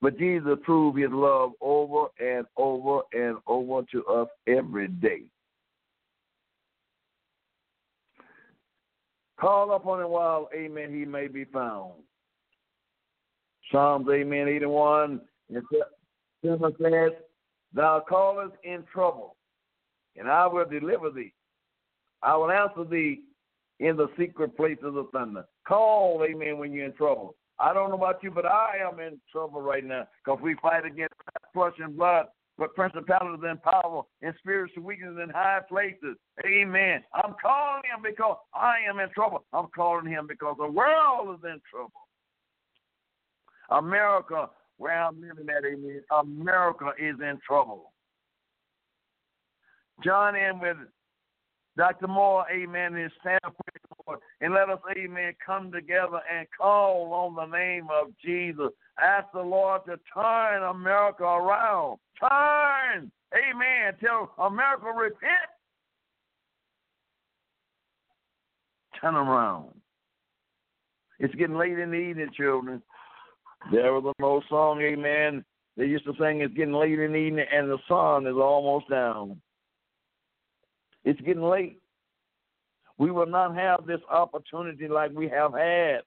Speaker 8: But Jesus proved his love over and over and over to us every day. Call upon him while, amen, he may be found. Psalms, amen, 81. And Simon says, Thou callest in trouble, and I will deliver thee. I will answer thee in the secret places of thunder. Call, amen, when you're in trouble. I don't know about you, but I am in trouble right now because we fight against flesh and blood, but principalities and power and spiritual weakness in high places. Amen. I'm calling him because I am in trouble. I'm calling him because the world is in trouble. America, where I'm living at, amen, America is in trouble. John in with Dr. Moore, amen, his standpoint, and let us, amen, come together and call on the name of Jesus. Ask the Lord to turn America around. Turn, amen, till America repent. Turn around. It's getting late in the evening, children. There was an old song, amen. They used to sing, It's getting late in the evening, and the sun is almost down. It's getting late. We will not have this opportunity like we have had.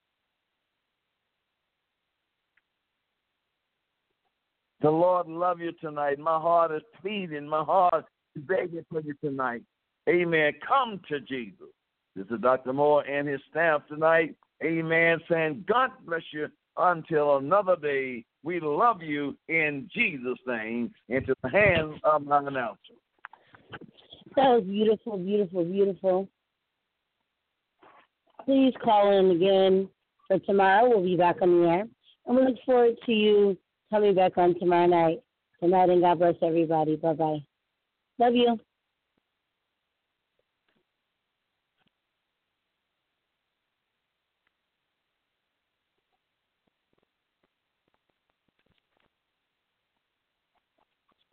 Speaker 8: The Lord love you tonight. My heart is pleading. My heart is begging for you tonight. Amen. Come to Jesus. This is Dr. Moore and his staff tonight. Amen. Saying, God bless you until another day. We love you in Jesus' name. Into the hands of my announcer.
Speaker 7: That was beautiful, beautiful, beautiful. Please call in again for tomorrow. We'll be back on the air. And we look forward to you coming back on tomorrow night. Good night and God bless everybody. Bye bye. Love you.